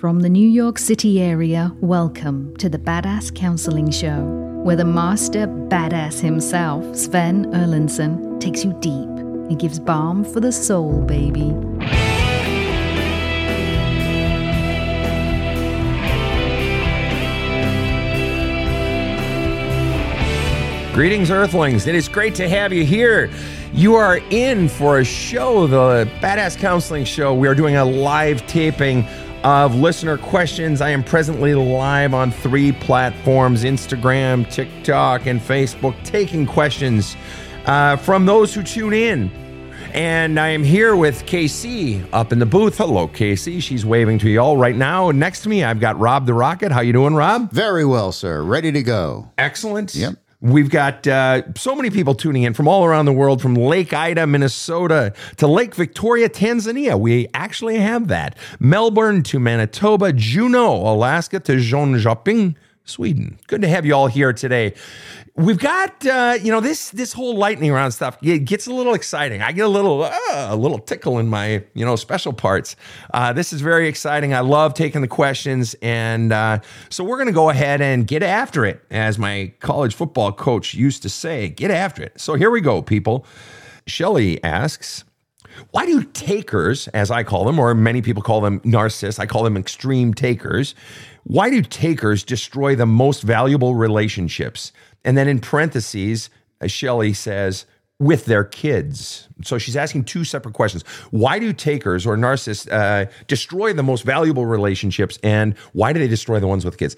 From the New York City area, welcome to the Badass Counseling Show, where the master badass himself, Sven Erlandson, takes you deep and gives balm for the soul, baby. Greetings, Earthlings. It is great to have you here. You are in for a show, the Badass Counseling Show. We are doing a live taping of listener questions. I am presently live on three platforms Instagram, TikTok, and Facebook, taking questions uh, from those who tune in. And I am here with KC up in the booth. Hello, KC. She's waving to you all right now. Next to me, I've got Rob the Rocket. How you doing, Rob? Very well, sir. Ready to go. Excellent. Yep. We've got uh, so many people tuning in from all around the world, from Lake Ida, Minnesota, to Lake Victoria, Tanzania. We actually have that. Melbourne to Manitoba, Juneau, Alaska to Jönköping, Sweden. Good to have you all here today. We've got uh, you know this this whole lightning round stuff it gets a little exciting. I get a little uh, a little tickle in my you know special parts. Uh, this is very exciting. I love taking the questions, and uh, so we're going to go ahead and get after it, as my college football coach used to say. Get after it. So here we go, people. Shelly asks. Why do takers, as I call them, or many people call them narcissists, I call them extreme takers, why do takers destroy the most valuable relationships? And then in parentheses, uh, Shelley says, with their kids. So she's asking two separate questions. Why do takers or narcissists uh, destroy the most valuable relationships? And why do they destroy the ones with kids?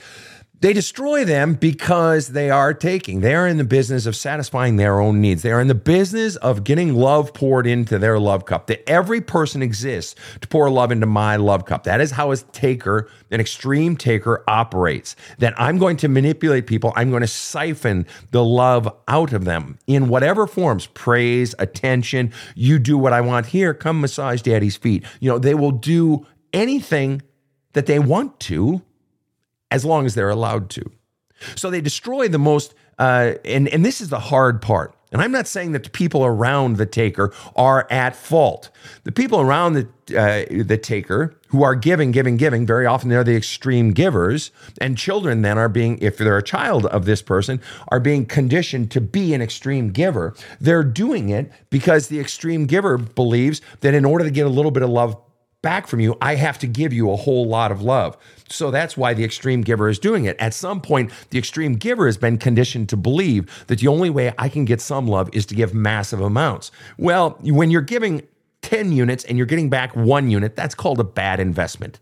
They destroy them because they are taking. They are in the business of satisfying their own needs. They are in the business of getting love poured into their love cup. That every person exists to pour love into my love cup. That is how a taker, an extreme taker, operates. That I'm going to manipulate people. I'm going to siphon the love out of them in whatever forms praise, attention. You do what I want here. Come massage daddy's feet. You know, they will do anything that they want to as long as they're allowed to. So they destroy the most, uh, and, and this is the hard part. And I'm not saying that the people around the taker are at fault. The people around the uh, the taker who are giving, giving, giving, very often they're the extreme givers, and children then are being, if they're a child of this person, are being conditioned to be an extreme giver. They're doing it because the extreme giver believes that in order to get a little bit of love back from you, I have to give you a whole lot of love. So that's why the extreme giver is doing it. At some point, the extreme giver has been conditioned to believe that the only way I can get some love is to give massive amounts. Well, when you're giving 10 units and you're getting back one unit, that's called a bad investment.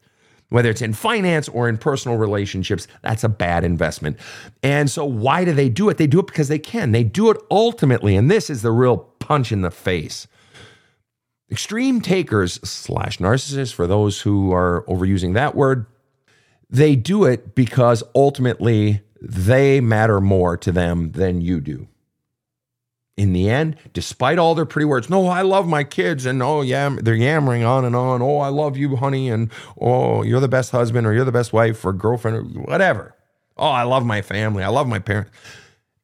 Whether it's in finance or in personal relationships, that's a bad investment. And so, why do they do it? They do it because they can. They do it ultimately, and this is the real punch in the face. Extreme takers slash narcissists, for those who are overusing that word, they do it because ultimately they matter more to them than you do. In the end, despite all their pretty words, no, I love my kids, and oh, yeah, they're yammering on and on. Oh, I love you, honey, and oh, you're the best husband, or you're the best wife, or girlfriend, or whatever. Oh, I love my family. I love my parents.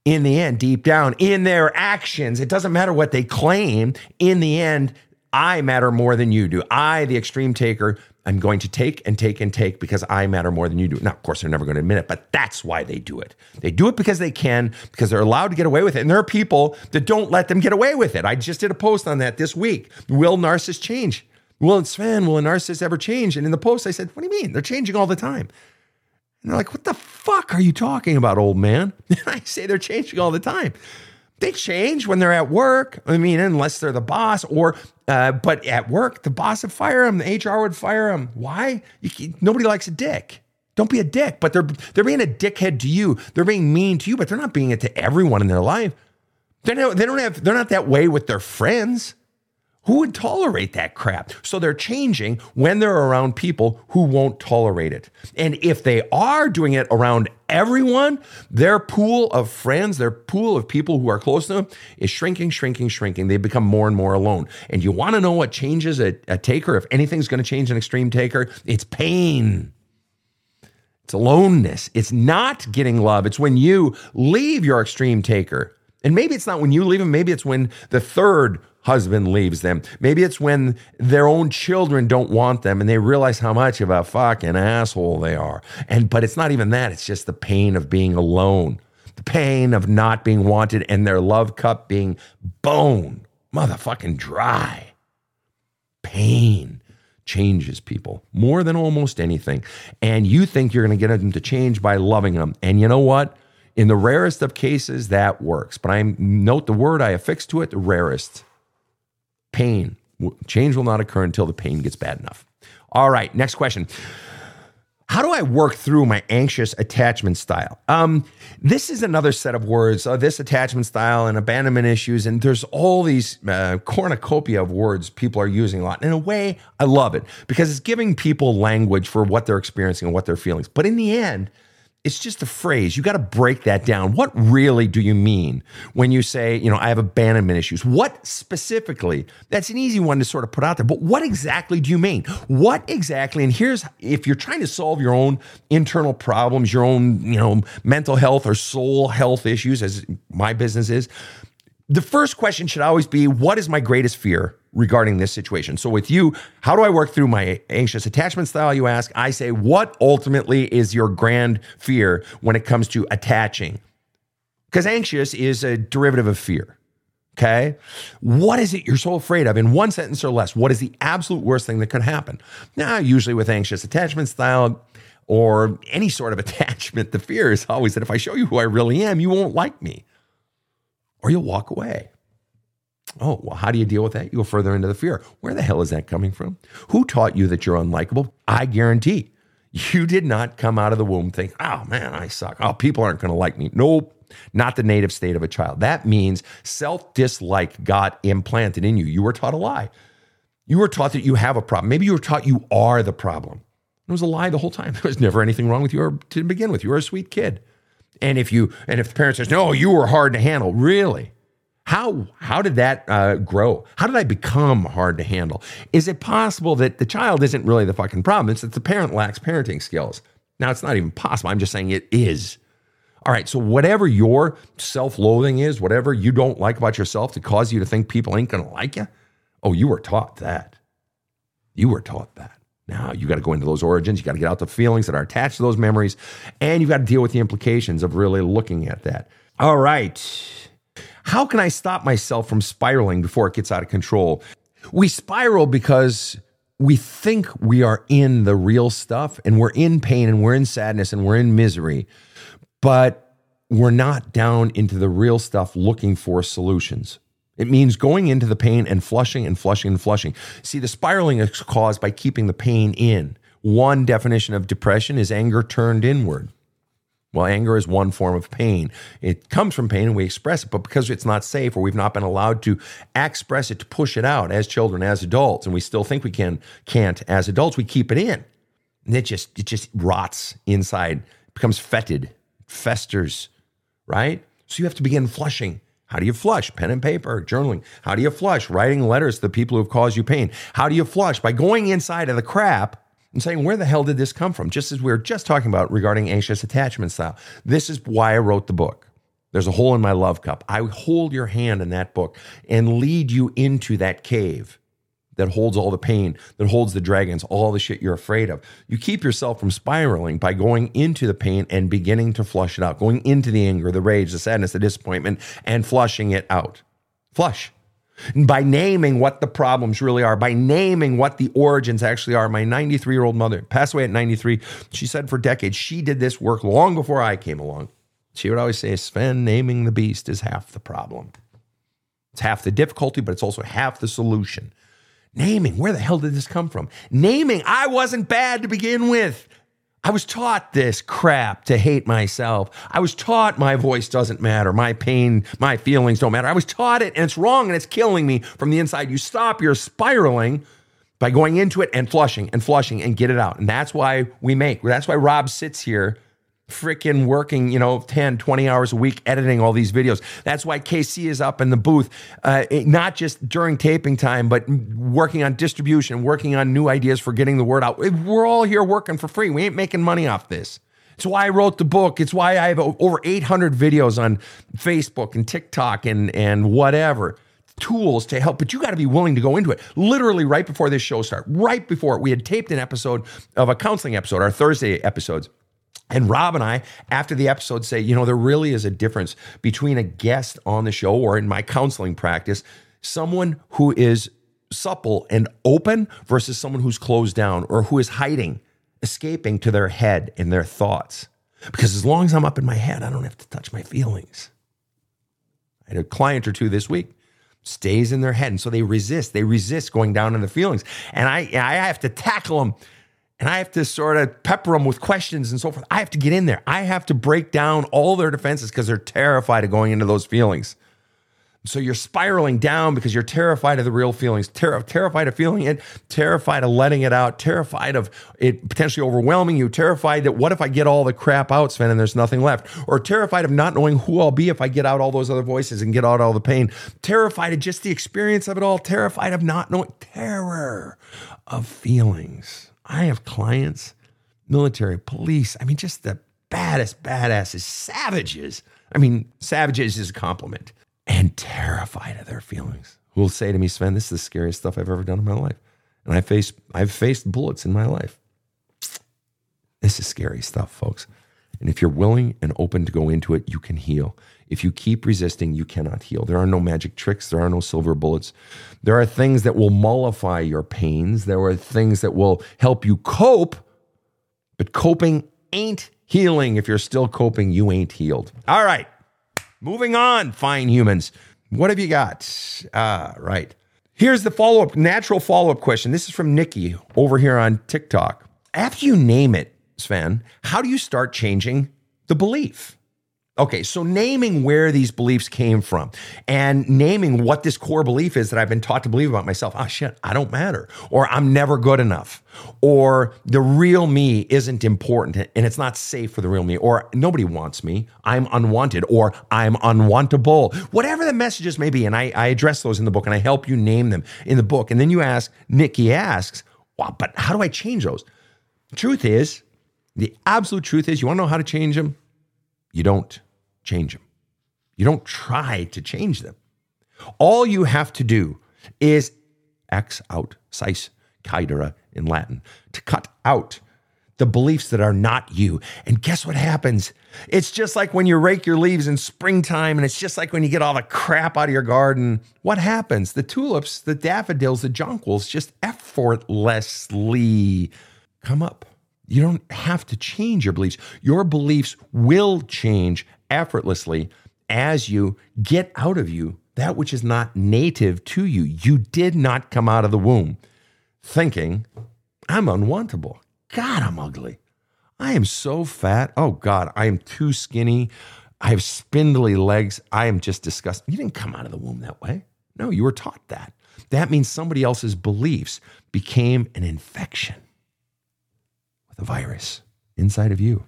In the end, deep down, in their actions, it doesn't matter what they claim. In the end, I matter more than you do. I, the extreme taker, I'm going to take and take and take because I matter more than you do. Now, of course, they're never going to admit it, but that's why they do it. They do it because they can, because they're allowed to get away with it. And there are people that don't let them get away with it. I just did a post on that this week. Will narcissists change? Will and Sven, will a narcissist ever change? And in the post, I said, What do you mean? They're changing all the time. And they're like, What the fuck are you talking about, old man? And I say they're changing all the time. They change when they're at work. I mean, unless they're the boss, or uh, but at work, the boss would fire him. The HR would fire him. Why? You, nobody likes a dick. Don't be a dick. But they're they're being a dickhead to you. They're being mean to you, but they're not being it to everyone in their life. They don't, they don't have. They're not that way with their friends. Who would tolerate that crap? So they're changing when they're around people who won't tolerate it. And if they are doing it around everyone, their pool of friends, their pool of people who are close to them is shrinking, shrinking, shrinking. They become more and more alone. And you want to know what changes a, a taker? If anything's going to change an extreme taker, it's pain. It's aloneness. It's not getting love. It's when you leave your extreme taker And maybe it's not when you leave them, maybe it's when the third husband leaves them. Maybe it's when their own children don't want them and they realize how much of a fucking asshole they are. And but it's not even that, it's just the pain of being alone. The pain of not being wanted and their love cup being bone motherfucking dry. Pain changes people more than almost anything. And you think you're going to get them to change by loving them. And you know what? In the rarest of cases, that works. But I note the word I affix to it, the rarest. Pain. Change will not occur until the pain gets bad enough. All right, next question. How do I work through my anxious attachment style? Um, this is another set of words, uh, this attachment style and abandonment issues. And there's all these uh, cornucopia of words people are using a lot. And In a way, I love it because it's giving people language for what they're experiencing and what they're feeling. But in the end, it's just a phrase. You got to break that down. What really do you mean when you say, you know, I have abandonment issues? What specifically? That's an easy one to sort of put out there. But what exactly do you mean? What exactly? And here's if you're trying to solve your own internal problems, your own, you know, mental health or soul health issues, as my business is, the first question should always be what is my greatest fear regarding this situation? So, with you, how do I work through my anxious attachment style? You ask. I say, what ultimately is your grand fear when it comes to attaching? Because anxious is a derivative of fear. Okay. What is it you're so afraid of? In one sentence or less, what is the absolute worst thing that could happen? Now, usually with anxious attachment style, or any sort of attachment, the fear is always that if I show you who I really am, you won't like me or you'll walk away. Oh, well, how do you deal with that? You go further into the fear. Where the hell is that coming from? Who taught you that you're unlikable? I guarantee you did not come out of the womb think, oh man, I suck. Oh, people aren't going to like me. Nope. Not the native state of a child. That means self dislike got implanted in you. You were taught a lie. You were taught that you have a problem. Maybe you were taught you are the problem. It was a lie the whole time. There was never anything wrong with you or to begin with. You were a sweet kid. And if you and if the parent says, "No, you were hard to handle," really, how how did that uh, grow? How did I become hard to handle? Is it possible that the child isn't really the fucking problem? It's that the parent lacks parenting skills. Now, it's not even possible. I'm just saying it is. All right, so whatever your self-loathing is, whatever you don't like about yourself to cause you to think people ain't gonna like you, oh, you were taught that. You were taught that. Now you got to go into those origins. You got to get out the feelings that are attached to those memories, and you've got to deal with the implications of really looking at that. All right. How can I stop myself from spiraling before it gets out of control? We spiral because we think we are in the real stuff and we're in pain and we're in sadness and we're in misery, but we're not down into the real stuff looking for solutions. It means going into the pain and flushing and flushing and flushing. See, the spiraling is caused by keeping the pain in. One definition of depression is anger turned inward. Well, anger is one form of pain. It comes from pain and we express it, but because it's not safe or we've not been allowed to express it, to push it out as children, as adults, and we still think we can can't as adults, we keep it in. And it just it just rots inside, becomes fetid, festers, right? So you have to begin flushing how do you flush? Pen and paper, journaling. How do you flush? Writing letters to the people who have caused you pain. How do you flush? By going inside of the crap and saying, where the hell did this come from? Just as we were just talking about regarding anxious attachment style. This is why I wrote the book. There's a hole in my love cup. I hold your hand in that book and lead you into that cave that holds all the pain, that holds the dragons, all the shit you're afraid of. You keep yourself from spiraling by going into the pain and beginning to flush it out, going into the anger, the rage, the sadness, the disappointment, and flushing it out. Flush. And by naming what the problems really are, by naming what the origins actually are. My 93 year old mother passed away at 93. She said for decades, she did this work long before I came along. She would always say, Sven, naming the beast is half the problem. It's half the difficulty, but it's also half the solution. Naming, where the hell did this come from? Naming, I wasn't bad to begin with. I was taught this crap to hate myself. I was taught my voice doesn't matter. My pain, my feelings don't matter. I was taught it and it's wrong and it's killing me from the inside. You stop your spiraling by going into it and flushing and flushing and get it out. And that's why we make, that's why Rob sits here freaking working, you know, 10, 20 hours a week editing all these videos. That's why KC is up in the booth, uh, not just during taping time, but working on distribution, working on new ideas for getting the word out. We're all here working for free. We ain't making money off this. It's why I wrote the book. It's why I have over 800 videos on Facebook and TikTok and, and whatever tools to help, but you got to be willing to go into it. Literally, right before this show started, right before we had taped an episode of a counseling episode, our Thursday episodes. And Rob and I, after the episode, say, you know, there really is a difference between a guest on the show or in my counseling practice, someone who is supple and open versus someone who's closed down or who is hiding, escaping to their head and their thoughts. Because as long as I'm up in my head, I don't have to touch my feelings. I had a client or two this week stays in their head. And so they resist. They resist going down in the feelings. And I, I have to tackle them and I have to sort of pepper them with questions and so forth. I have to get in there. I have to break down all their defenses because they're terrified of going into those feelings. So you're spiraling down because you're terrified of the real feelings, ter- terrified of feeling it, terrified of letting it out, terrified of it potentially overwhelming you, terrified that what if I get all the crap out, Sven, and there's nothing left, or terrified of not knowing who I'll be if I get out all those other voices and get out all the pain, terrified of just the experience of it all, terrified of not knowing, terror of feelings. I have clients, military, police. I mean, just the baddest badasses, savages. I mean, savages is a compliment, and terrified of their feelings. Who will say to me, Sven, this is the scariest stuff I've ever done in my life. And I face, I've faced bullets in my life. This is scary stuff, folks. And if you're willing and open to go into it, you can heal. If you keep resisting, you cannot heal. There are no magic tricks, there are no silver bullets. There are things that will mollify your pains, there are things that will help you cope, but coping ain't healing. If you're still coping, you ain't healed. All right, moving on, fine humans. What have you got? Ah, right. Here's the follow up, natural follow up question. This is from Nikki over here on TikTok. After you name it, Sven, how do you start changing the belief? Okay, so naming where these beliefs came from and naming what this core belief is that I've been taught to believe about myself. Oh shit, I don't matter. Or I'm never good enough. Or the real me isn't important and it's not safe for the real me. Or nobody wants me. I'm unwanted. Or I'm unwantable. Whatever the messages may be. And I, I address those in the book and I help you name them in the book. And then you ask, Nikki asks, well, but how do I change those? The truth is, the absolute truth is, you want to know how to change them? You don't change them. You don't try to change them. All you have to do is X out, size, caedere in Latin, to cut out the beliefs that are not you. And guess what happens? It's just like when you rake your leaves in springtime, and it's just like when you get all the crap out of your garden. What happens? The tulips, the daffodils, the jonquils just effortlessly come up. You don't have to change your beliefs. Your beliefs will change effortlessly as you get out of you that which is not native to you. You did not come out of the womb thinking, I'm unwantable. God, I'm ugly. I am so fat. Oh, God, I am too skinny. I have spindly legs. I am just disgusting. You didn't come out of the womb that way. No, you were taught that. That means somebody else's beliefs became an infection with a virus inside of you.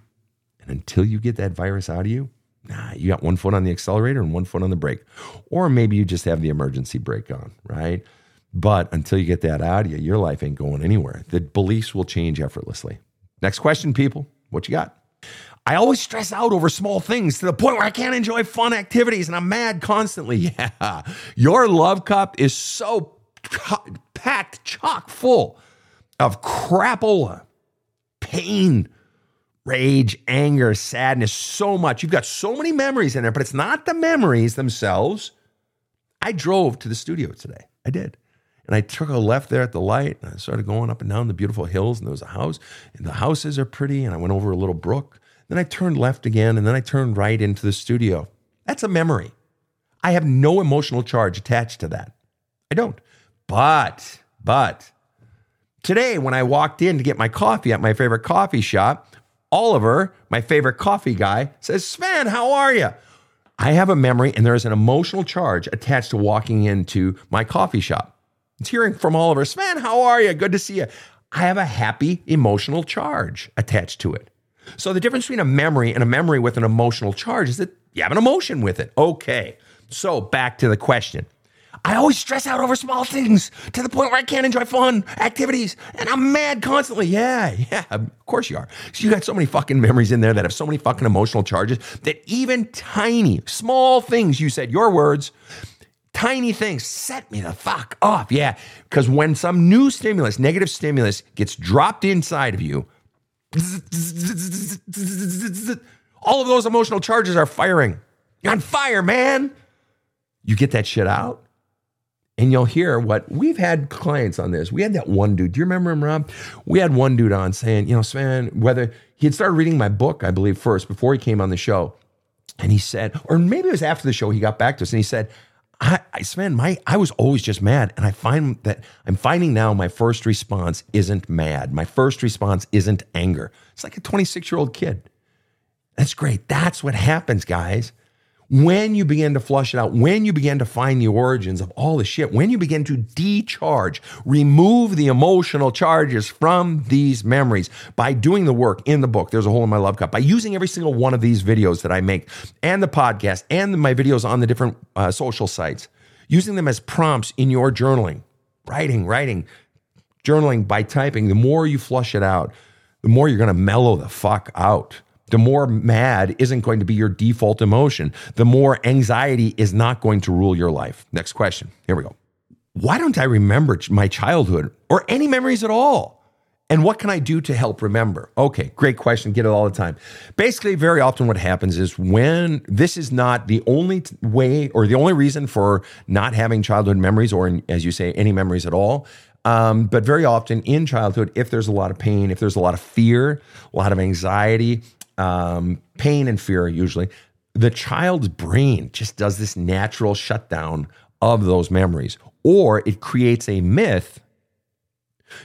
And until you get that virus out of you, nah, you got one foot on the accelerator and one foot on the brake. Or maybe you just have the emergency brake on, right? But until you get that out of you, your life ain't going anywhere. The beliefs will change effortlessly. Next question, people. What you got? I always stress out over small things to the point where I can't enjoy fun activities and I'm mad constantly. Yeah. Your love cup is so packed chock full of crapola, pain, rage, anger, sadness, so much. You've got so many memories in there, but it's not the memories themselves. I drove to the studio today. I did. And I took a left there at the light and I started going up and down the beautiful hills. And there was a house, and the houses are pretty. And I went over a little brook. Then I turned left again, and then I turned right into the studio. That's a memory. I have no emotional charge attached to that. I don't. But, but today, when I walked in to get my coffee at my favorite coffee shop, Oliver, my favorite coffee guy, says, Sven, how are you? I have a memory and there is an emotional charge attached to walking into my coffee shop. It's hearing from Oliver, Sven, how are you? Good to see you. I have a happy emotional charge attached to it. So the difference between a memory and a memory with an emotional charge is that you have an emotion with it. Okay. So back to the question. I always stress out over small things to the point where I can't enjoy fun activities and I'm mad constantly. Yeah, yeah, of course you are. So you got so many fucking memories in there that have so many fucking emotional charges that even tiny, small things you said, your words, tiny things set me the fuck off. Yeah, because when some new stimulus, negative stimulus, gets dropped inside of you, all of those emotional charges are firing. You're on fire, man. You get that shit out and you'll hear what we've had clients on this. We had that one dude. Do you remember him, Rob? We had one dude on saying, you know, Sven, whether he had started reading my book, I believe, first before he came on the show. And he said, or maybe it was after the show, he got back to us and he said, I, I Sven, my I was always just mad. And I find that I'm finding now my first response isn't mad. My first response isn't anger. It's like a 26 year old kid. That's great. That's what happens, guys when you begin to flush it out, when you begin to find the origins of all the shit, when you begin to decharge, remove the emotional charges from these memories by doing the work in the book, There's a Hole in My Love Cup, by using every single one of these videos that I make and the podcast and my videos on the different uh, social sites, using them as prompts in your journaling, writing, writing, journaling by typing, the more you flush it out, the more you're going to mellow the fuck out the more mad isn't going to be your default emotion. The more anxiety is not going to rule your life. Next question. Here we go. Why don't I remember my childhood or any memories at all? And what can I do to help remember? Okay, great question. Get it all the time. Basically, very often what happens is when this is not the only way or the only reason for not having childhood memories or, as you say, any memories at all. Um, but very often in childhood, if there's a lot of pain, if there's a lot of fear, a lot of anxiety, um, pain and fear usually, the child's brain just does this natural shutdown of those memories, or it creates a myth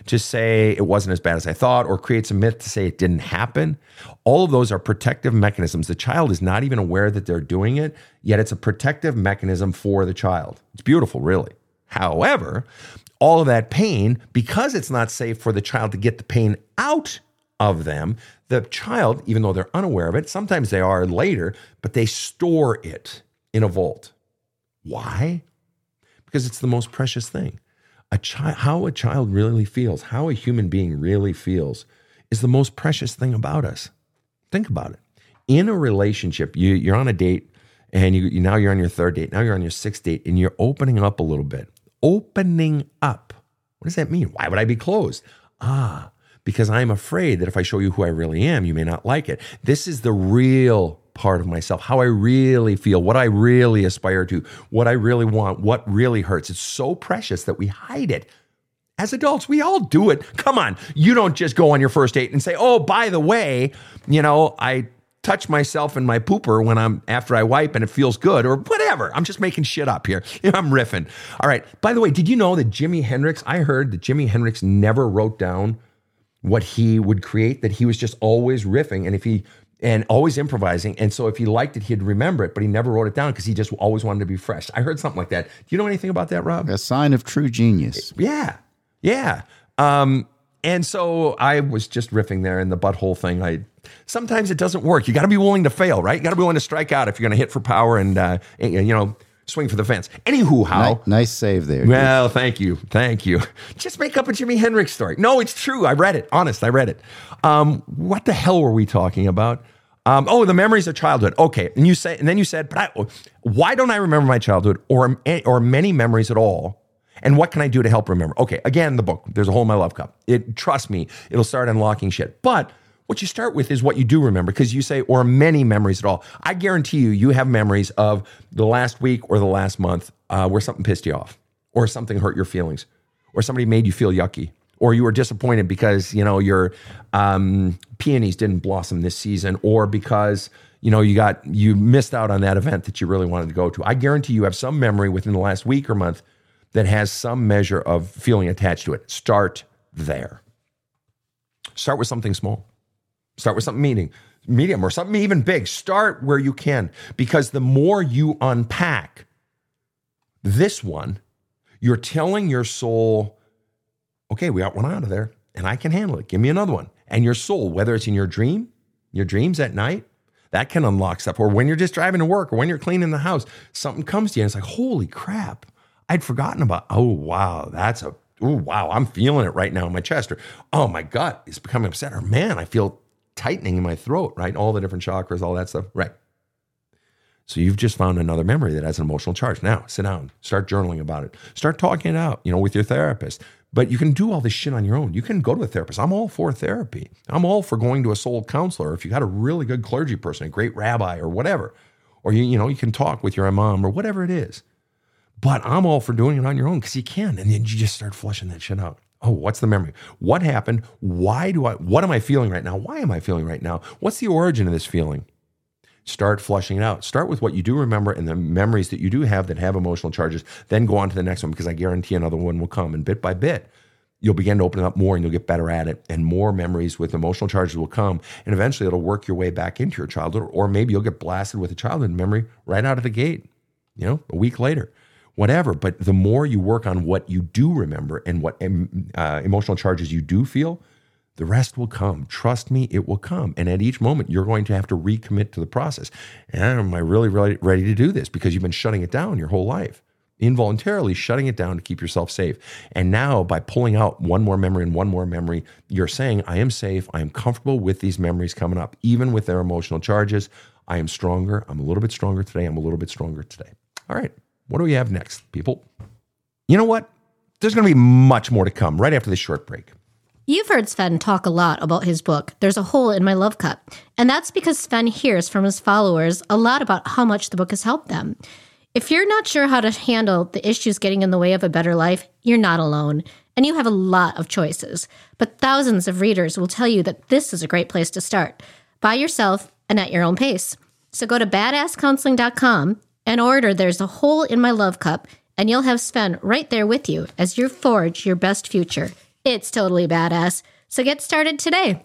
to say it wasn't as bad as I thought, or creates a myth to say it didn't happen. All of those are protective mechanisms. The child is not even aware that they're doing it, yet it's a protective mechanism for the child. It's beautiful, really. However, all of that pain, because it's not safe for the child to get the pain out of them, the child, even though they're unaware of it, sometimes they are later, but they store it in a vault. Why? Because it's the most precious thing. A child, how a child really feels, how a human being really feels, is the most precious thing about us. Think about it. In a relationship, you, you're on a date, and you, you now you're on your third date. Now you're on your sixth date, and you're opening up a little bit. Opening up. What does that mean? Why would I be closed? Ah, because I'm afraid that if I show you who I really am, you may not like it. This is the real part of myself, how I really feel, what I really aspire to, what I really want, what really hurts. It's so precious that we hide it. As adults, we all do it. Come on. You don't just go on your first date and say, oh, by the way, you know, I touch myself in my pooper when I'm after I wipe and it feels good or whatever. I'm just making shit up here. I'm riffing. All right. By the way, did you know that Jimi Hendrix, I heard that Jimi Hendrix never wrote down what he would create, that he was just always riffing. And if he, and always improvising. And so if he liked it, he'd remember it, but he never wrote it down because he just always wanted to be fresh. I heard something like that. Do you know anything about that, Rob? A sign of true genius. Yeah. Yeah. Um, and so I was just riffing there in the butthole thing. I sometimes it doesn't work. You got to be willing to fail, right? You got to be willing to strike out if you're going to hit for power and, uh, and you know swing for the fence. Anywho, how? Nice, nice save there. Well, thank you, thank you. Just make up a Jimi Hendrix story. No, it's true. I read it. Honest, I read it. Um, what the hell were we talking about? Um, oh, the memories of childhood. Okay, and you say, and then you said, but I, why don't I remember my childhood or or many memories at all? And what can I do to help remember? Okay, again, the book. There's a hole in my love cup. It trust me, it'll start unlocking shit. But what you start with is what you do remember because you say, or many memories at all. I guarantee you, you have memories of the last week or the last month uh, where something pissed you off, or something hurt your feelings, or somebody made you feel yucky, or you were disappointed because you know your um, peonies didn't blossom this season, or because you know you got you missed out on that event that you really wanted to go to. I guarantee you have some memory within the last week or month that has some measure of feeling attached to it. Start there. Start with something small. Start with something medium, medium or something even big. Start where you can because the more you unpack this one, you're telling your soul, okay, we got one out of there and I can handle it. Give me another one. And your soul, whether it's in your dream, your dreams at night, that can unlock stuff. Or when you're just driving to work or when you're cleaning the house, something comes to you and it's like, holy crap, I'd forgotten about, oh, wow, that's a, oh, wow, I'm feeling it right now in my chest. Or, oh, my gut is becoming upset. Or, man, I feel tightening in my throat, right? All the different chakras, all that stuff. Right. So you've just found another memory that has an emotional charge. Now, sit down, start journaling about it, start talking it out, you know, with your therapist. But you can do all this shit on your own. You can go to a therapist. I'm all for therapy. I'm all for going to a soul counselor. If you got a really good clergy person, a great rabbi or whatever, or you, you know, you can talk with your imam or whatever it is. But I'm all for doing it on your own because you can. And then you just start flushing that shit out. Oh, what's the memory? What happened? Why do I, what am I feeling right now? Why am I feeling right now? What's the origin of this feeling? Start flushing it out. Start with what you do remember and the memories that you do have that have emotional charges. Then go on to the next one because I guarantee another one will come. And bit by bit, you'll begin to open up more and you'll get better at it. And more memories with emotional charges will come. And eventually it'll work your way back into your childhood. Or maybe you'll get blasted with a childhood memory right out of the gate, you know, a week later whatever. But the more you work on what you do remember and what uh, emotional charges you do feel, the rest will come. Trust me, it will come. And at each moment, you're going to have to recommit to the process. Am I really, really ready to do this? Because you've been shutting it down your whole life, involuntarily shutting it down to keep yourself safe. And now, by pulling out one more memory and one more memory, you're saying, I am safe. I am comfortable with these memories coming up, even with their emotional charges. I am stronger. I'm a little bit stronger today. I'm a little bit stronger today. All right. What do we have next, people? You know what? There's going to be much more to come right after this short break. You've heard Sven talk a lot about his book, There's a Hole in My Love Cup. And that's because Sven hears from his followers a lot about how much the book has helped them. If you're not sure how to handle the issues getting in the way of a better life, you're not alone. And you have a lot of choices. But thousands of readers will tell you that this is a great place to start by yourself and at your own pace. So go to badasscounseling.com and order There's a Hole in My Love Cup, and you'll have Sven right there with you as you forge your best future. It's totally badass. So get started today.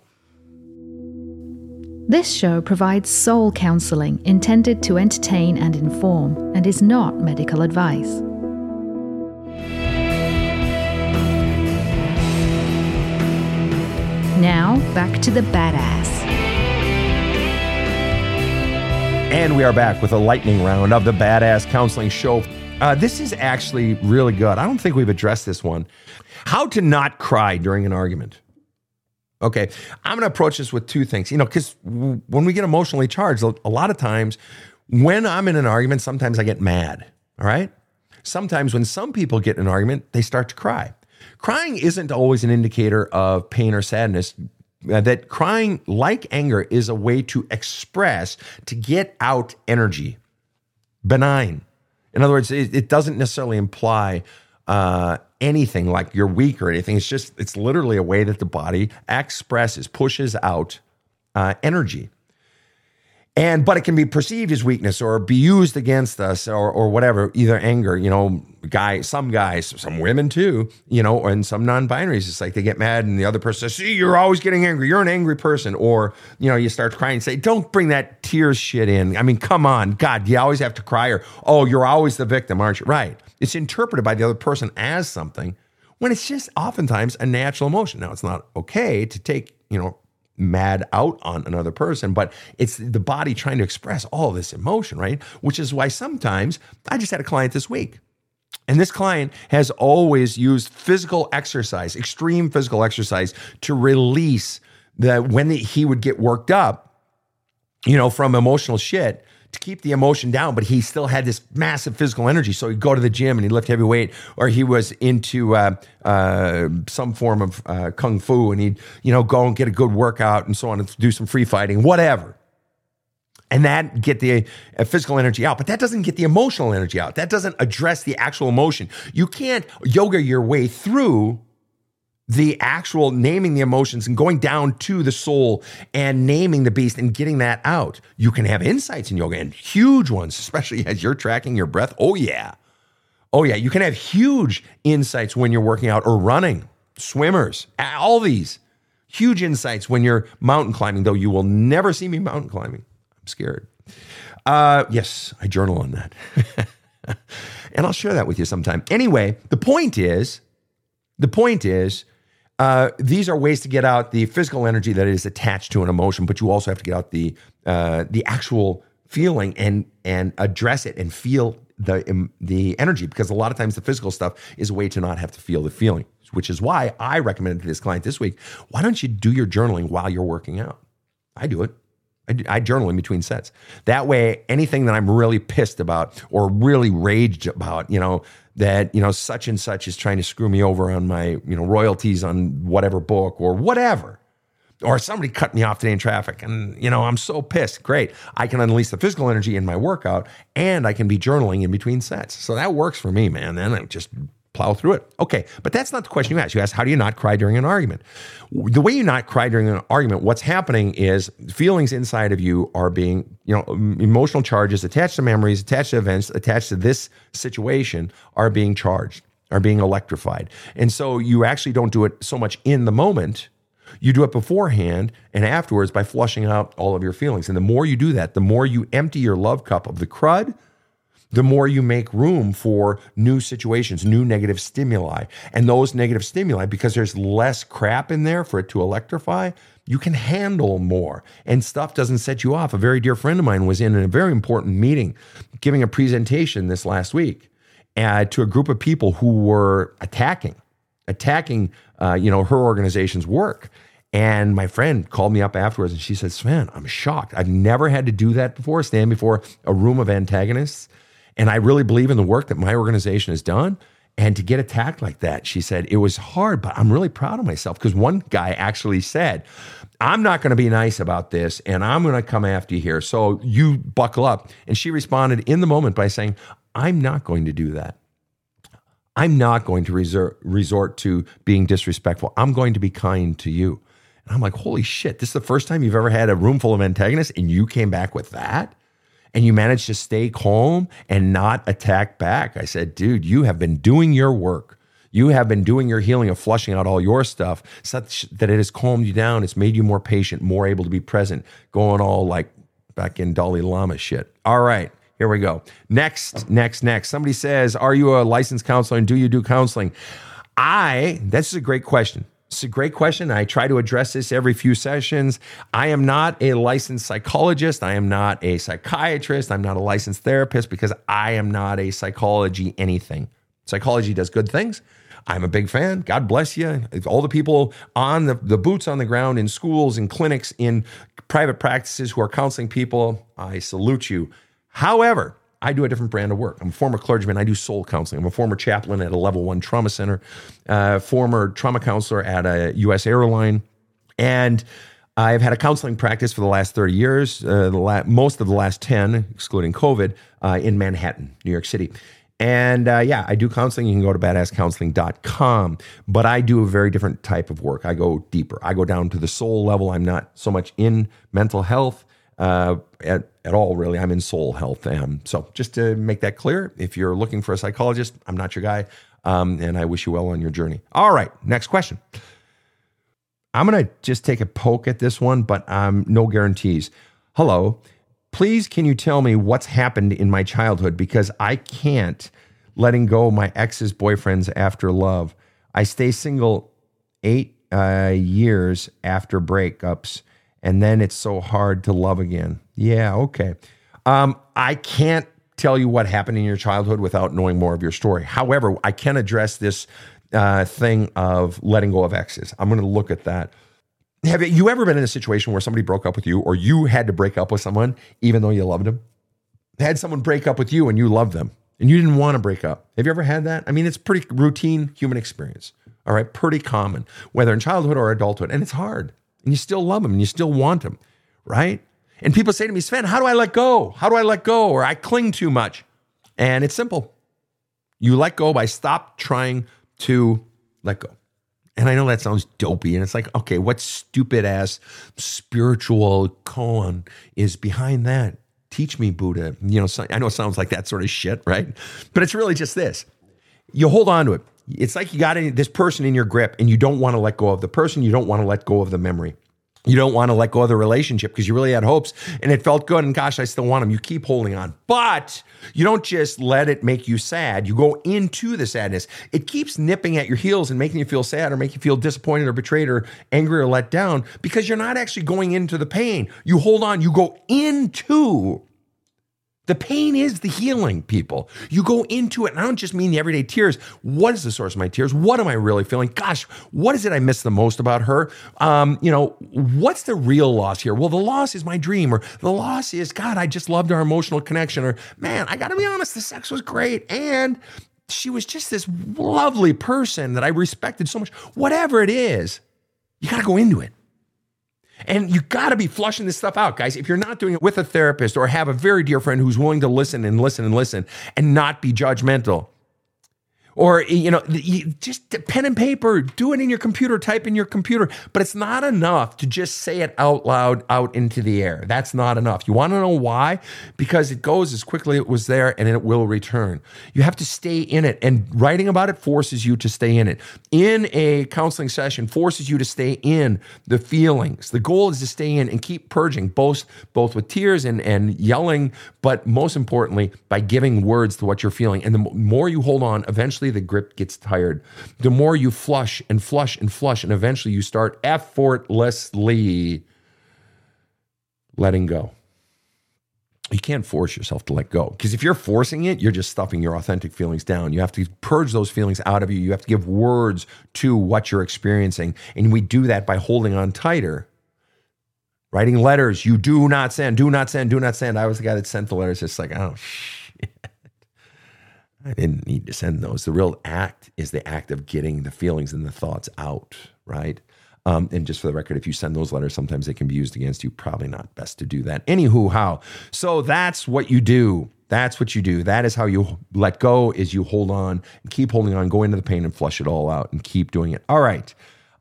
This show provides soul counseling intended to entertain and inform and is not medical advice. Now, back to the badass. And we are back with a lightning round of the Badass Counseling Show. Uh, this is actually really good. I don't think we've addressed this one. How to not cry during an argument. Okay, I'm going to approach this with two things. You know, because when we get emotionally charged, a lot of times when I'm in an argument, sometimes I get mad. All right. Sometimes when some people get in an argument, they start to cry. Crying isn't always an indicator of pain or sadness. Uh, that crying, like anger, is a way to express, to get out energy. Benign. In other words, it, it doesn't necessarily imply uh, anything like you're weak or anything. It's just, it's literally a way that the body expresses, pushes out uh, energy. And, but it can be perceived as weakness or be used against us or, or whatever, either anger, you know, guy, some guys, some women too, you know, and some non-binaries, it's like they get mad and the other person says, see, you're always getting angry. You're an angry person. Or, you know, you start crying and say, don't bring that tears shit in. I mean, come on, God, you always have to cry or, oh, you're always the victim, aren't you? Right. It's interpreted by the other person as something when it's just oftentimes a natural emotion. Now, it's not okay to take, you know, mad out on another person, but it's the body trying to express all this emotion, right? Which is why sometimes I just had a client this week. And this client has always used physical exercise, extreme physical exercise to release that when he would get worked up, you know, from emotional shit to keep the emotion down, but he still had this massive physical energy. So he'd go to the gym and he'd lift heavy weight, or he was into uh, uh, some form of uh, kung fu and he'd, you know, go and get a good workout and so on and do some free fighting, whatever. And that get the uh, physical energy out, but that doesn't get the emotional energy out. That doesn't address the actual emotion. You can't yoga your way through the actual naming the emotions and going down to the soul and naming the beast and getting that out. You can have insights in yoga and huge ones, especially as you're tracking your breath. Oh, yeah. Oh, yeah. You can have huge insights when you're working out or running, swimmers, all these huge insights when you're mountain climbing, though you will never see me mountain climbing. I'm scared. Uh, yes, I journal on that. and I'll share that with you sometime. Anyway, the point is, the point is, uh, these are ways to get out the physical energy that is attached to an emotion, but you also have to get out the uh, the actual feeling and and address it and feel the um, the energy because a lot of times the physical stuff is a way to not have to feel the feeling. Which is why I recommended to this client this week, why don't you do your journaling while you're working out? I do it. I, do- I journal in between sets. That way, anything that I'm really pissed about or really raged about, you know, that you know such and such is trying to screw me over on my you know royalties on whatever book or whatever. Or somebody cut me off today in traffic and you know i'm so pissed. Great. I can unleash the physical energy in my workout and i can be journaling in between sets. So that works for me man. Then i just plow through it. Okay but that's not the question you asked you asked how do you not cry during an argument? The way you not cry during an argument what's happening is feelings inside of you are being you know emotional charges attached to memories attached to events attached to this situation are being charged are being electrified. And so you actually don't do it so much in the moment. You do it beforehand and afterwards by flushing out all of your feelings. And the more you do that, the more you empty your love cup of the crud, the more you make room for new situations, new negative stimuli. And those negative stimuli, because there's less crap in there for it to electrify, you can handle more and stuff doesn't set you off. A very dear friend of mine was in a very important meeting giving a presentation this last week uh, to a group of people who were attacking attacking, uh, you know, her organization's work. And my friend called me up afterwards and she said, Sven, I'm shocked. I've never had to do that before, stand before a room of antagonists. And I really believe in the work that my organization has done. And to get attacked like that, she said, it was hard, but I'm really proud of myself because one guy actually said, I'm not going to be nice about this and I'm going to come after you here. So you buckle up. And she responded in the moment by saying, I'm not going to do that. I'm not going to resort, to being disrespectful. I'm going to be kind to you. And I'm like, holy shit, this is the first time you've ever had a room full of antagonists and you came back with that? And you managed to stay calm and not attack back. I said, dude, you have been doing your work. You have been doing your healing of flushing out all your stuff such that it has calmed you down. It's made you more patient, more able to be present, going all like back in Dalai Lama shit. All right. Here we go. Next, next, next. Somebody says, Are you a licensed counselor and do you do counseling? I, this is a great question. It's a great question. I try to address this every few sessions. I am not a licensed psychologist. I am not a psychiatrist. I'm not a licensed therapist because I am not a psychology anything. Psychology does good things. I'm a big fan. God bless you. All the people on the, the boots on the ground in schools, in clinics, in private practices who are counseling people, I salute you. However, I do a different brand of work. I'm a former clergyman. I do soul counseling. I'm a former chaplain at a level one trauma center, uh, former trauma counselor at a U.S. airline, and I've had a counseling practice for the last 30 years, uh, la- most of the last 10, excluding COVID, uh, in Manhattan, New York City. And uh, yeah, I do counseling. You can go to badasscounseling.com, but I do a very different type of work. I go deeper. I go down to the soul level. I'm not so much in mental health uh, at, at all, really. I'm in soul health. Um, so just to make that clear, if you're looking for a psychologist, I'm not your guy. Um, and I wish you well on your journey. All right, next question. I'm going to just take a poke at this one, but um, no guarantees. Hello. Please, can you tell me what's happened in my childhood? Because I can't letting go my ex's boyfriends after love. I stay single eight uh, years after breakups, and then it's so hard to love again. Yeah, okay. Um, I can't tell you what happened in your childhood without knowing more of your story. However, I can address this uh, thing of letting go of exes. I'm going to look at that. Have you ever been in a situation where somebody broke up with you or you had to break up with someone even though you loved them? Had someone break up with you and you loved them and you didn't want to break up. Have you ever had that? I mean, it's pretty routine human experience. All right, pretty common, whether in childhood or adulthood. And it's hard. And you still love them and you still want them, right? And people say to me, Sven, how do I let go? How do I let go? Or I cling too much. And it's simple. You let go by stop trying to let go. And I know that sounds dopey. And it's like, okay, what stupid ass spiritual koan is behind that? Teach me, Buddha. You know, I know it sounds like that sort of shit, right? But it's really just this. You hold on to it. It's like you got this person in your grip and you don't want to let go of the person. You don't want to let go of the memory. You don't want to let go of the relationship because you really had hopes and it felt good. And gosh, I still want them. You keep holding on, but you don't just let it make you sad. You go into the sadness. It keeps nipping at your heels and making you feel sad or make you feel disappointed or betrayed or angry or let down because you're not actually going into the pain. You hold on, you go into The pain is the healing, people. You go into it, and I don't just mean the everyday tears. What is the source of my tears? What am I really feeling? Gosh, what is it I miss the most about her? Um, you know, what's the real loss here? Well, the loss is my dream, or the loss is, God, I just loved our emotional connection, or man, I gotta be honest, the sex was great. And she was just this lovely person that I respected so much. Whatever it is, you gotta go into it. And you got to be flushing this stuff out, guys. If you're not doing it with a therapist or have a very dear friend who's willing to listen and listen and listen and not be judgmental, or you know just pen and paper do it in your computer type in your computer. But it's not enough to just say it out loud out into the air. That's not enough. You want to know why? Because it goes as quickly as it was there and it will return. You have to stay in it. And writing about it forces you to stay in it. In a counseling session forces you to stay in the feelings. The goal is to stay in and keep purging both both with tears and and yelling but most importantly by giving words to what you're feeling. And the more you hold on eventually the grip gets tired. The more you flush and flush and flush, and eventually you start effortlessly letting go. You can't force yourself to let go because if you're forcing it, you're just stuffing your authentic feelings down. You have to purge those feelings out of you. You have to give words to what you're experiencing. And we do that by holding on tighter writing letters you do not send, do not send, do not send. I was the guy that sent the letters. It's like, oh, shit. I didn't need to send those. The real act is the act of getting the feelings and the thoughts out, right? Um, and just for the record, if you send those letters, sometimes they can be used against you. Probably not best to do that. Anywho, how? So that's what you do. That's what you do. That is how you let go. Is you hold on and keep holding on, go into the pain and flush it all out, and keep doing it. All right.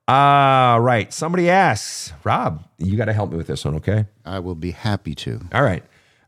All right. Somebody asks, Rob, you got to help me with this one, okay? I will be happy to. All right.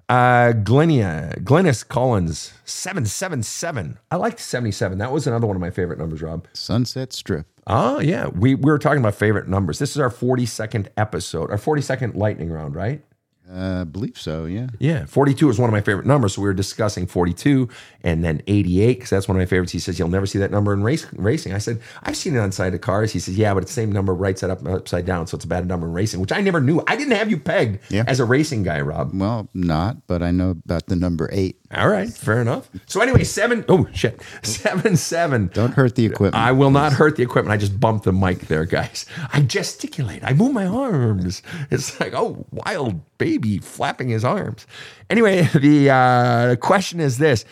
Uh, Glenia, Glennis Collins, 777. I liked 77. That was another one of my favorite numbers, Rob. Sunset Strip. Oh, yeah. We, we were talking about favorite numbers. This is our 42nd episode, our 42nd lightning round, right? Uh, I believe so, yeah. Yeah, 42 is one of my favorite numbers. So we were discussing 42 and then 88 because that's one of my favorites. He says, You'll never see that number in race, racing. I said, I've seen it on side of cars. He says, Yeah, but it's the same number right side up upside down. So it's a bad number in racing, which I never knew. I didn't have you pegged Yeah. as a racing guy, Rob. Well, not, but I know about the number eight. All right, fair enough. So anyway, seven oh shit. Seven seven. Don't hurt the equipment. I will not hurt the equipment. I just bumped the mic there, guys. I gesticulate. I move my arms. It's like, oh, wild baby flapping his arms. Anyway, the uh, question is this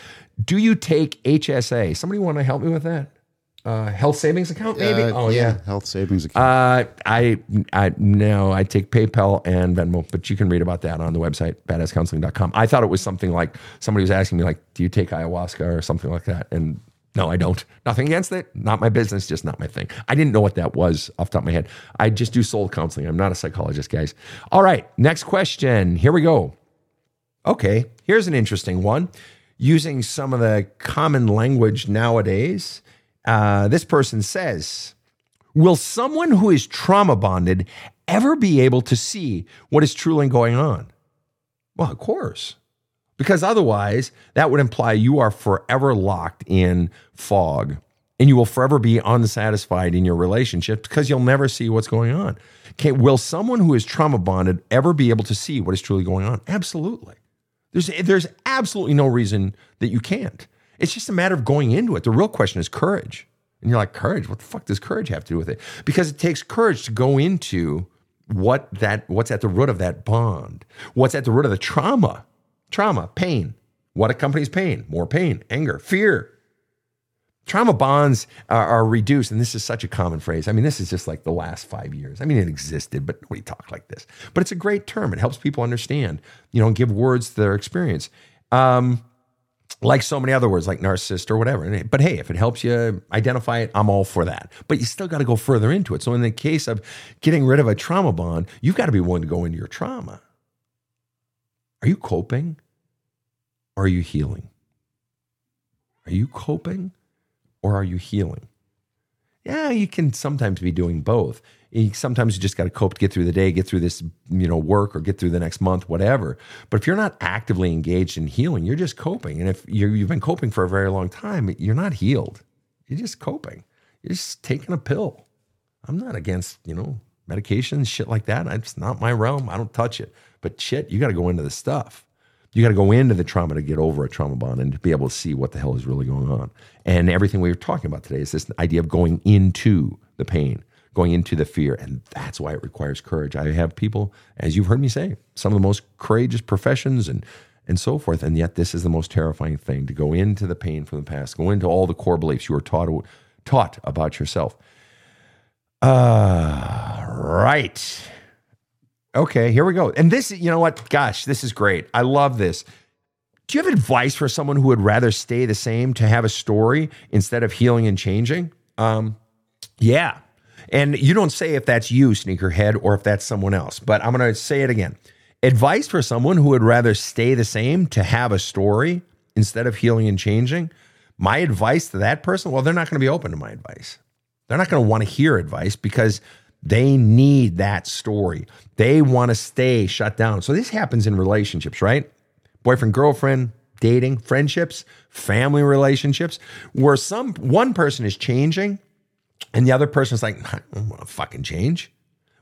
Do you take HSA? Somebody want to help me with that? Uh, health savings account, maybe? Uh, oh, yeah. Health savings account. Uh, I, I no, I take PayPal and Venmo, but you can read about that on the website badasscounseling.com. I thought it was something like somebody was asking me like, "Do you take ayahuasca or something like that?" And no, I don't. Nothing against it. Not my business. Just not my thing. I didn't know what that was off top of my head. I just do soul counseling. I'm not a psychologist, guys. All right, next question. Here we go. Okay, here's an interesting one. Using some of the common language nowadays, uh, this person says, Will someone who is trauma bonded ever be able to see what is truly going on? Well, of course. Because otherwise, that would imply you are forever locked in fog and you will forever be unsatisfied in your relationship because you'll never see what's going on. Okay, will someone who is trauma bonded ever be able to see what is truly going on? Absolutely. There's, there's absolutely no reason that you can't. It's just a matter of going into it. The real question is courage. And you're like, courage? What the fuck does courage have to do with it? Because it takes courage to go into what that what's at the root of that bond. What's at the root of the trauma? Trauma, pain. What accompanies pain? More pain, anger, fear. Trauma bonds are, are reduced, and this is such a common phrase. I mean, this is just like the last five years. I mean, it existed, but nobody talked like this. But it's a great term. It helps people understand, you know, and give words to their experience. Um, like so many other words like narcissist or whatever. But hey, if it helps you identify it, I'm all for that. But you still got to go further into it. So in the case of getting rid of a trauma bond, you've got to be willing to go into your trauma. Are you coping? Or are you healing? Are you coping or are you healing? Yeah, you can sometimes be doing both. You, sometimes you just got to cope to get through the day, get through this, you know, work or get through the next month, whatever. But if you're not actively engaged in healing, you're just coping. And if you're, you've been coping for a very long time, you're not healed. You're just coping. You're just taking a pill. I'm not against, you know, medications, shit like that. It's not my realm. I don't touch it. But shit, you got to go into the stuff. You got to go into the trauma to get over a trauma bond and to be able to see what the hell is really going on. And everything we were talking about today is this idea of going into the pain, going into the fear. And that's why it requires courage. I have people, as you've heard me say, some of the most courageous professions and and so forth. And yet, this is the most terrifying thing to go into the pain from the past, go into all the core beliefs you were taught taught about yourself. Uh, right. Okay, here we go. And this, you know what? Gosh, this is great. I love this. Do you have advice for someone who would rather stay the same to have a story instead of healing and changing? Um, yeah. And you don't say if that's you, sneakerhead, or if that's someone else, but I'm going to say it again. Advice for someone who would rather stay the same to have a story instead of healing and changing. My advice to that person, well, they're not going to be open to my advice. They're not going to want to hear advice because they need that story. They want to stay shut down. So this happens in relationships, right? Boyfriend, girlfriend, dating, friendships, family relationships, where some one person is changing and the other person is like, I don't want to fucking change.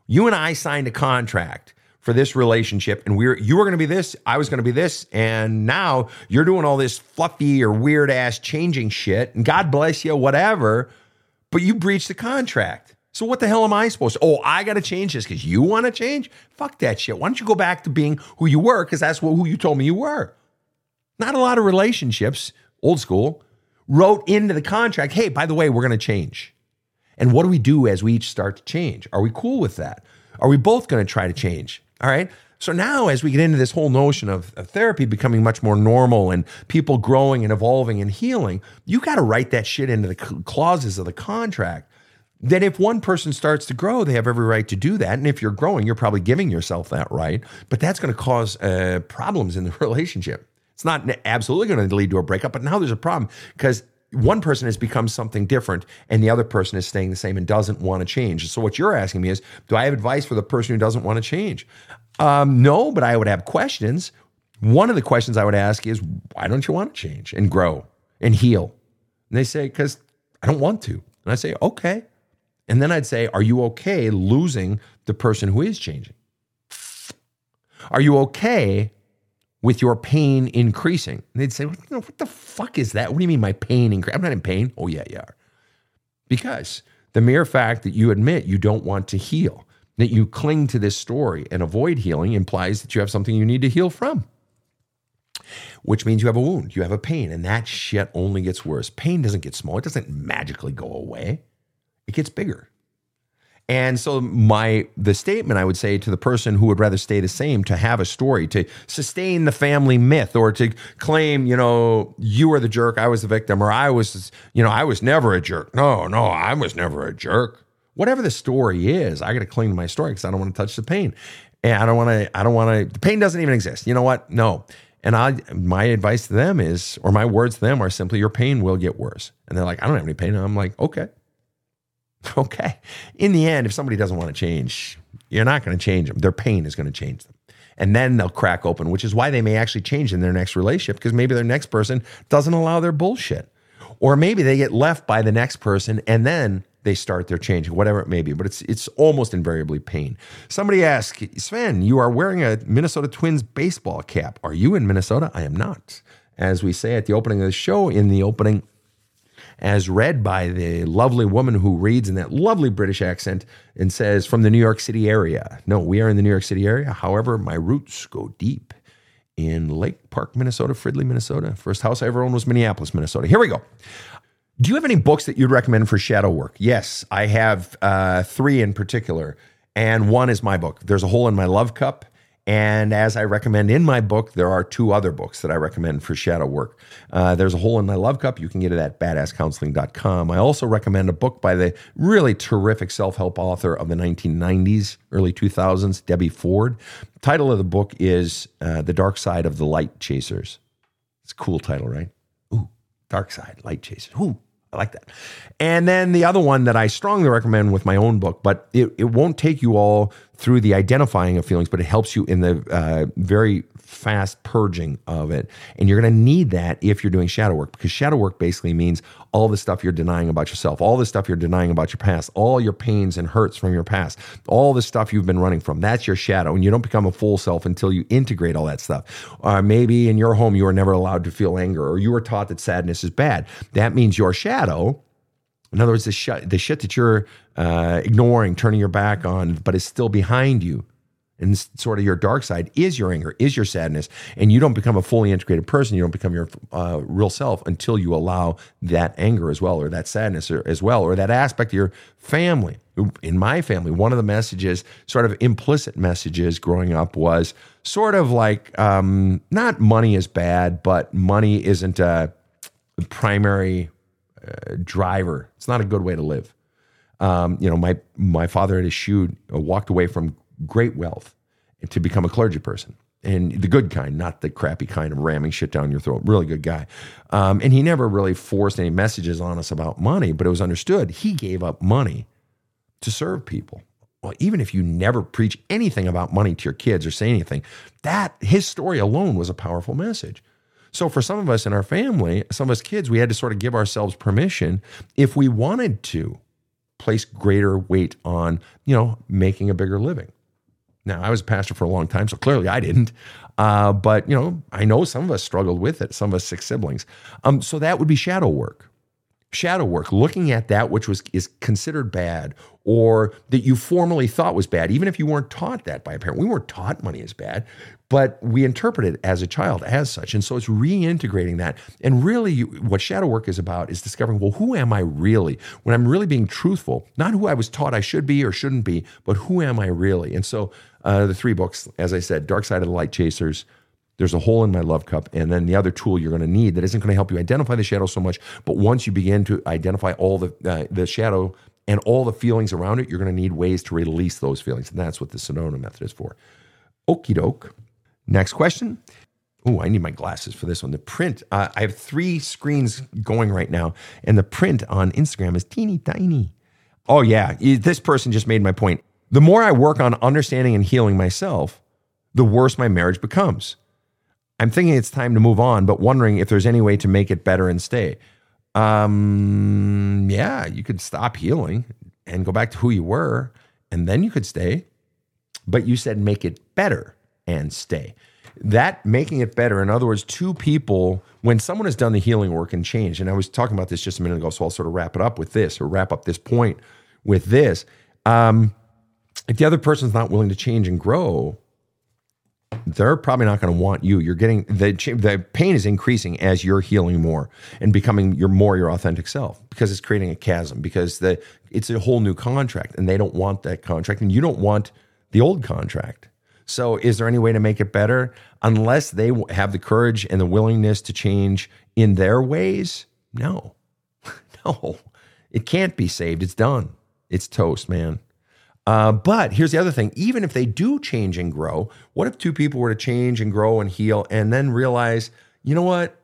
You and I signed a contract for this relationship and we are you were going to be this, I was going to be this, and now you're doing all this fluffy or weird ass changing shit, and God bless you, whatever, but you breached the contract. So what the hell am I supposed to? Oh, I got to change this because you want to change? Fuck that shit. Why don't you go back to being who you were? Because that's what, who you told me you were. Not a lot of relationships, old school, wrote into the contract, hey, by the way, we're going to change. And what do we do as we each start to change? Are we cool with that? Are we both going to try to change? All right. So now, as we get into this whole notion of, of therapy becoming much more normal and people growing and evolving and healing, you got to write that shit into the clauses of the contract that if one person starts to grow, they have every right to do that. And if you're growing, you're probably giving yourself that right. But that's going to cause uh, problems in the relationship. It's not absolutely going to lead to a breakup, but now there's a problem because one person has become something different and the other person is staying the same and doesn't want to change. So what you're asking me is, do I have advice for the person who doesn't want to change? Um, no, but I would have questions. One of the questions I would ask is, why don't you want to change and grow and heal? And they say, because I don't want to. And I say, okay. And then I'd say, Are you okay losing the person who is changing? Are you okay with your pain increasing? And they'd say, What the fuck is that? What do you mean my pain increasing? I'm not in pain. Oh, yeah, you are. Because the mere fact that you admit you don't want to heal, that you cling to this story and avoid healing implies that you have something you need to heal from. Which means you have a wound, you have a pain, and that shit only gets worse. Pain doesn't get small, it doesn't magically go away it gets bigger. And so my the statement I would say to the person who would rather stay the same to have a story to sustain the family myth or to claim, you know, you were the jerk, I was the victim or I was, you know, I was never a jerk. No, no, I was never a jerk. Whatever the story is, I got to cling to my story cuz I don't want to touch the pain. And I don't want to I don't want to the pain doesn't even exist. You know what? No. And I my advice to them is or my words to them are simply your pain will get worse. And they're like, I don't have any pain. And I'm like, okay. Okay. In the end, if somebody doesn't want to change, you're not going to change them. Their pain is going to change them. And then they'll crack open, which is why they may actually change in their next relationship because maybe their next person doesn't allow their bullshit. Or maybe they get left by the next person and then they start their changing, whatever it may be. But it's it's almost invariably pain. Somebody asked, Sven, you are wearing a Minnesota Twins baseball cap. Are you in Minnesota? I am not. As we say at the opening of the show, in the opening as read by the lovely woman who reads in that lovely British accent and says, from the New York City area. No, we are in the New York City area. However, my roots go deep in Lake Park, Minnesota, Fridley, Minnesota. First house I ever owned was Minneapolis, Minnesota. Here we go. Do you have any books that you'd recommend for shadow work? Yes, I have uh, three in particular. And one is my book. There's a hole in my love cup and as I recommend in my book, there are two other books that I recommend for shadow work. Uh, there's a hole in my love cup. You can get it at badasscounseling.com. I also recommend a book by the really terrific self help author of the 1990s, early 2000s, Debbie Ford. The title of the book is uh, The Dark Side of the Light Chasers. It's a cool title, right? Ooh, Dark Side, Light Chasers. Ooh, I like that. And then the other one that I strongly recommend with my own book, but it, it won't take you all through the identifying of feelings, but it helps you in the uh, very fast purging of it. And you're going to need that if you're doing shadow work because shadow work basically means all the stuff you're denying about yourself, all the stuff you're denying about your past, all your pains and hurts from your past, all the stuff you've been running from. That's your shadow. And you don't become a full self until you integrate all that stuff. Uh, maybe in your home, you were never allowed to feel anger or you were taught that sadness is bad. That means your shadow in other words, the, sh- the shit that you're uh, ignoring, turning your back on, but is still behind you, and sort of your dark side is your anger, is your sadness, and you don't become a fully integrated person. You don't become your uh, real self until you allow that anger as well, or that sadness as well, or that aspect of your family. In my family, one of the messages, sort of implicit messages growing up, was sort of like um, not money is bad, but money isn't a primary uh, driver. It's not a good way to live. Um, you know, my my father had eschewed, uh, walked away from great wealth to become a clergy person, and the good kind, not the crappy kind of ramming shit down your throat. Really good guy, um, and he never really forced any messages on us about money, but it was understood he gave up money to serve people. Well, even if you never preach anything about money to your kids or say anything, that his story alone was a powerful message. So for some of us in our family, some of us kids, we had to sort of give ourselves permission if we wanted to place greater weight on, you know, making a bigger living. Now, I was a pastor for a long time, so clearly I didn't. Uh, but, you know, I know some of us struggled with it, some of us six siblings. Um, so that would be shadow work shadow work looking at that which was is considered bad or that you formerly thought was bad even if you weren't taught that by a parent. We weren't taught money is bad but we interpret it as a child as such. And so it's reintegrating that. And really what shadow work is about is discovering well who am i really? When i'm really being truthful not who i was taught i should be or shouldn't be but who am i really? And so uh, the three books as i said dark side of the light chasers there's a hole in my love cup. And then the other tool you're going to need that isn't going to help you identify the shadow so much, but once you begin to identify all the uh, the shadow and all the feelings around it, you're going to need ways to release those feelings. And that's what the Sedona method is for. Okie doke. Next question. Oh, I need my glasses for this one. The print, uh, I have three screens going right now, and the print on Instagram is teeny tiny. Oh, yeah. This person just made my point. The more I work on understanding and healing myself, the worse my marriage becomes. I'm thinking it's time to move on, but wondering if there's any way to make it better and stay. Um, yeah, you could stop healing and go back to who you were, and then you could stay. But you said make it better and stay. That making it better, in other words, two people, when someone has done the healing work and changed, and I was talking about this just a minute ago, so I'll sort of wrap it up with this or wrap up this point with this. Um, if the other person's not willing to change and grow, they're probably not going to want you. You're getting the the pain is increasing as you're healing more and becoming your more your authentic self because it's creating a chasm because the it's a whole new contract and they don't want that contract and you don't want the old contract. So is there any way to make it better unless they have the courage and the willingness to change in their ways? No. no. It can't be saved. It's done. It's toast, man. Uh, but here's the other thing even if they do change and grow, what if two people were to change and grow and heal and then realize, you know what?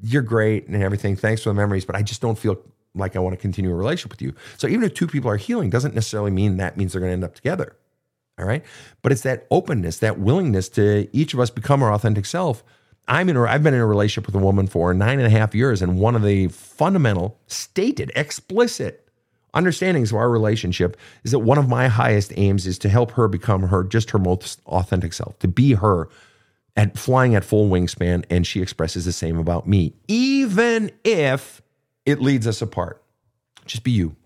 You're great and everything. Thanks for the memories, but I just don't feel like I want to continue a relationship with you. So even if two people are healing, doesn't necessarily mean that means they're going to end up together. All right. But it's that openness, that willingness to each of us become our authentic self. I'm in a, I've been in a relationship with a woman for nine and a half years, and one of the fundamental, stated, explicit understandings of our relationship is that one of my highest aims is to help her become her just her most authentic self to be her at flying at full wingspan and she expresses the same about me even if it leads us apart. Just be you.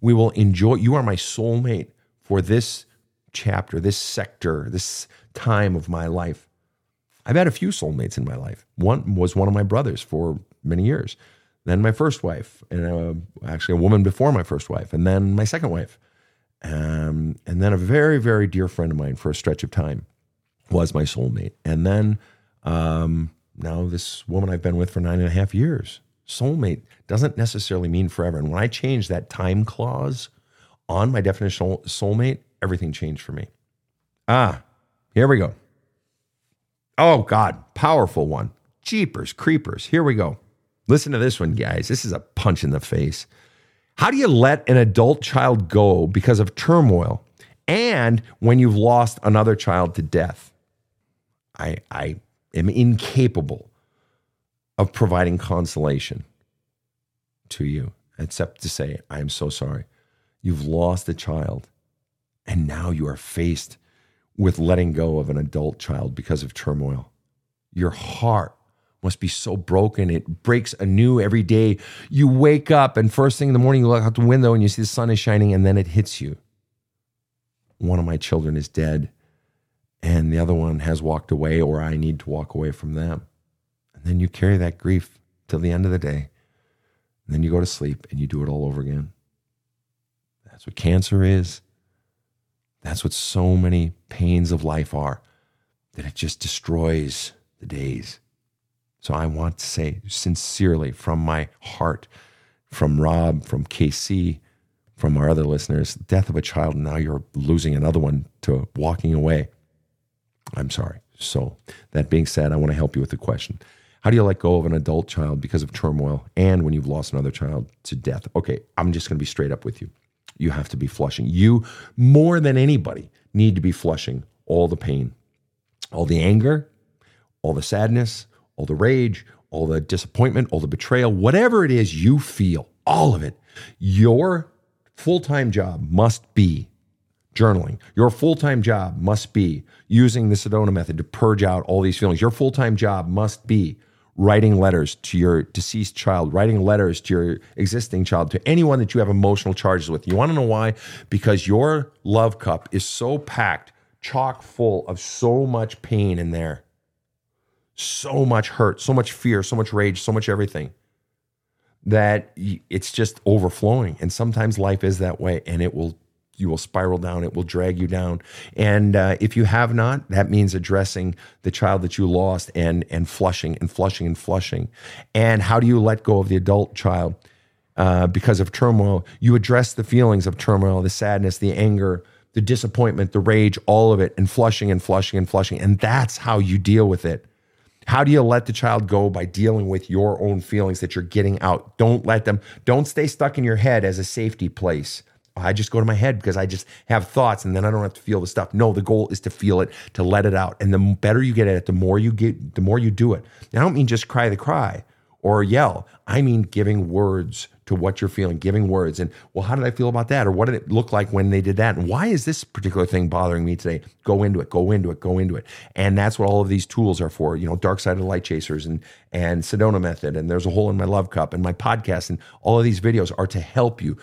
We will enjoy you are my soulmate for this chapter this sector this time of my life. I've had a few soulmates in my life. One was one of my brothers for many years then my first wife, and uh, actually a woman before my first wife, and then my second wife, um, and then a very very dear friend of mine for a stretch of time was my soulmate, and then um, now this woman I've been with for nine and a half years. Soulmate doesn't necessarily mean forever, and when I changed that time clause on my definition of soulmate, everything changed for me. Ah, here we go. Oh God, powerful one. Jeepers, creepers. Here we go. Listen to this one, guys. This is a punch in the face. How do you let an adult child go because of turmoil and when you've lost another child to death? I, I am incapable of providing consolation to you, except to say, I am so sorry. You've lost a child, and now you are faced with letting go of an adult child because of turmoil. Your heart must be so broken. It breaks anew every day. You wake up, and first thing in the morning, you look out the window and you see the sun is shining, and then it hits you. One of my children is dead, and the other one has walked away, or I need to walk away from them. And then you carry that grief till the end of the day. And then you go to sleep and you do it all over again. That's what cancer is. That's what so many pains of life are, that it just destroys the days. So I want to say sincerely from my heart, from Rob, from KC, from our other listeners, death of a child, and now you're losing another one to walking away. I'm sorry. So, that being said, I want to help you with the question. How do you let go of an adult child because of turmoil and when you've lost another child to death? Okay, I'm just going to be straight up with you. You have to be flushing. You, more than anybody, need to be flushing all the pain, all the anger, all the sadness, all the rage, all the disappointment, all the betrayal, whatever it is you feel, all of it. Your full time job must be journaling. Your full time job must be using the Sedona method to purge out all these feelings. Your full time job must be writing letters to your deceased child, writing letters to your existing child, to anyone that you have emotional charges with. You want to know why? Because your love cup is so packed, chock full of so much pain in there, so much hurt, so much fear, so much rage, so much everything that it's just overflowing. And sometimes life is that way and it will you will spiral down. It will drag you down. And uh, if you have not, that means addressing the child that you lost and and flushing and flushing and flushing. And how do you let go of the adult child uh, because of turmoil? You address the feelings of turmoil, the sadness, the anger, the disappointment, the rage, all of it, and flushing and flushing and flushing. And that's how you deal with it. How do you let the child go by dealing with your own feelings that you're getting out? Don't let them, don't stay stuck in your head as a safety place I just go to my head because I just have thoughts and then I don't have to feel the stuff. No, the goal is to feel it, to let it out. And the better you get at it, the more you get, the more you do it. And I don't mean just cry the cry or yell. I mean giving words to what you're feeling, giving words. And well, how did I feel about that? Or what did it look like when they did that? And why is this particular thing bothering me today? Go into it, go into it, go into it. And that's what all of these tools are for, you know, dark side of the light chasers and and Sedona method. And there's a hole in my love cup and my podcast and all of these videos are to help you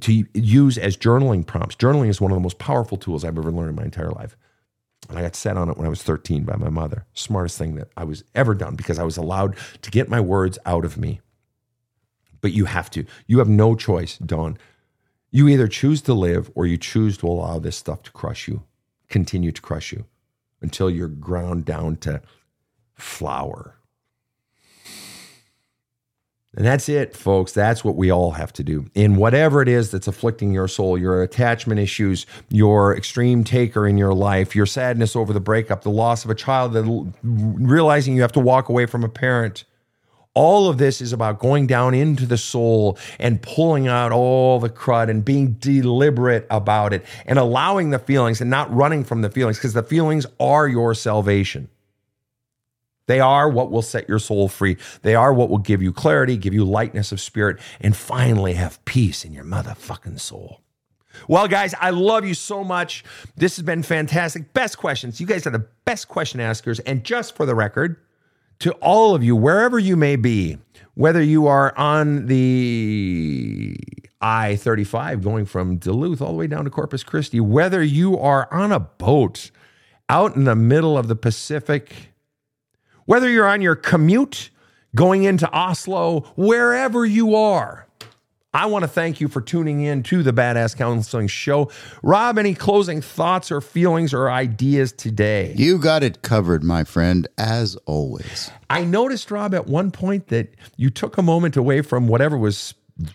to use as journaling prompts. Journaling is one of the most powerful tools I've ever learned in my entire life. And I got set on it when I was 13 by my mother. Smartest thing that I was ever done because I was allowed to get my words out of me. But you have to. You have no choice, Dawn. You either choose to live or you choose to allow this stuff to crush you, continue to crush you until you're ground down to flour. And that's it, folks. That's what we all have to do. In whatever it is that's afflicting your soul, your attachment issues, your extreme taker in your life, your sadness over the breakup, the loss of a child, the, realizing you have to walk away from a parent. All of this is about going down into the soul and pulling out all the crud and being deliberate about it and allowing the feelings and not running from the feelings because the feelings are your salvation. They are what will set your soul free. They are what will give you clarity, give you lightness of spirit, and finally have peace in your motherfucking soul. Well, guys, I love you so much. This has been fantastic. Best questions. You guys are the best question askers. And just for the record, to all of you, wherever you may be, whether you are on the I 35 going from Duluth all the way down to Corpus Christi, whether you are on a boat out in the middle of the Pacific, whether you're on your commute, going into Oslo, wherever you are, I want to thank you for tuning in to the Badass Counseling Show. Rob, any closing thoughts or feelings or ideas today? You got it covered, my friend, as always. I noticed, Rob, at one point that you took a moment away from whatever was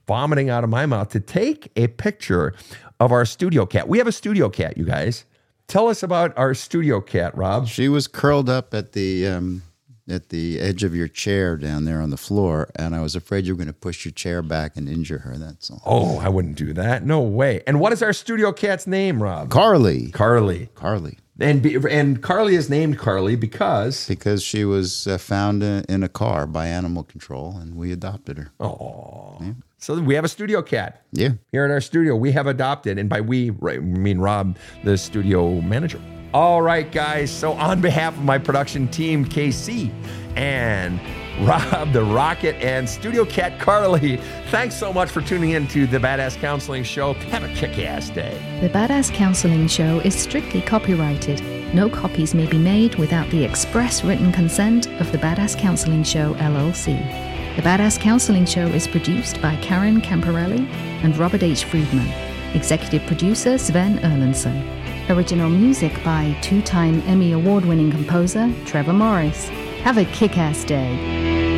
vomiting out of my mouth to take a picture of our studio cat. We have a studio cat, you guys. Tell us about our studio cat, Rob. She was curled up at the um, at the edge of your chair down there on the floor, and I was afraid you were going to push your chair back and injure her. That's all. Oh, I wouldn't do that. No way. And what is our studio cat's name, Rob? Carly. Carly. Carly. And be, and Carly is named Carly because Because she was uh, found in, in a car by animal control, and we adopted her. oh, so we have a studio cat Yeah. here at our studio. We have adopted, and by we, right, we mean Rob, the studio manager. All right, guys. So on behalf of my production team, KC and Rob the Rocket and Studio Cat Carly, thanks so much for tuning in to the Badass Counseling Show. Have a kick-ass day. The Badass Counseling Show is strictly copyrighted. No copies may be made without the express written consent of the Badass Counseling Show LLC. The Badass Counseling Show is produced by Karen Camparelli and Robert H. Friedman. Executive producer Sven Erlandson. Original music by two time Emmy Award winning composer Trevor Morris. Have a kick ass day.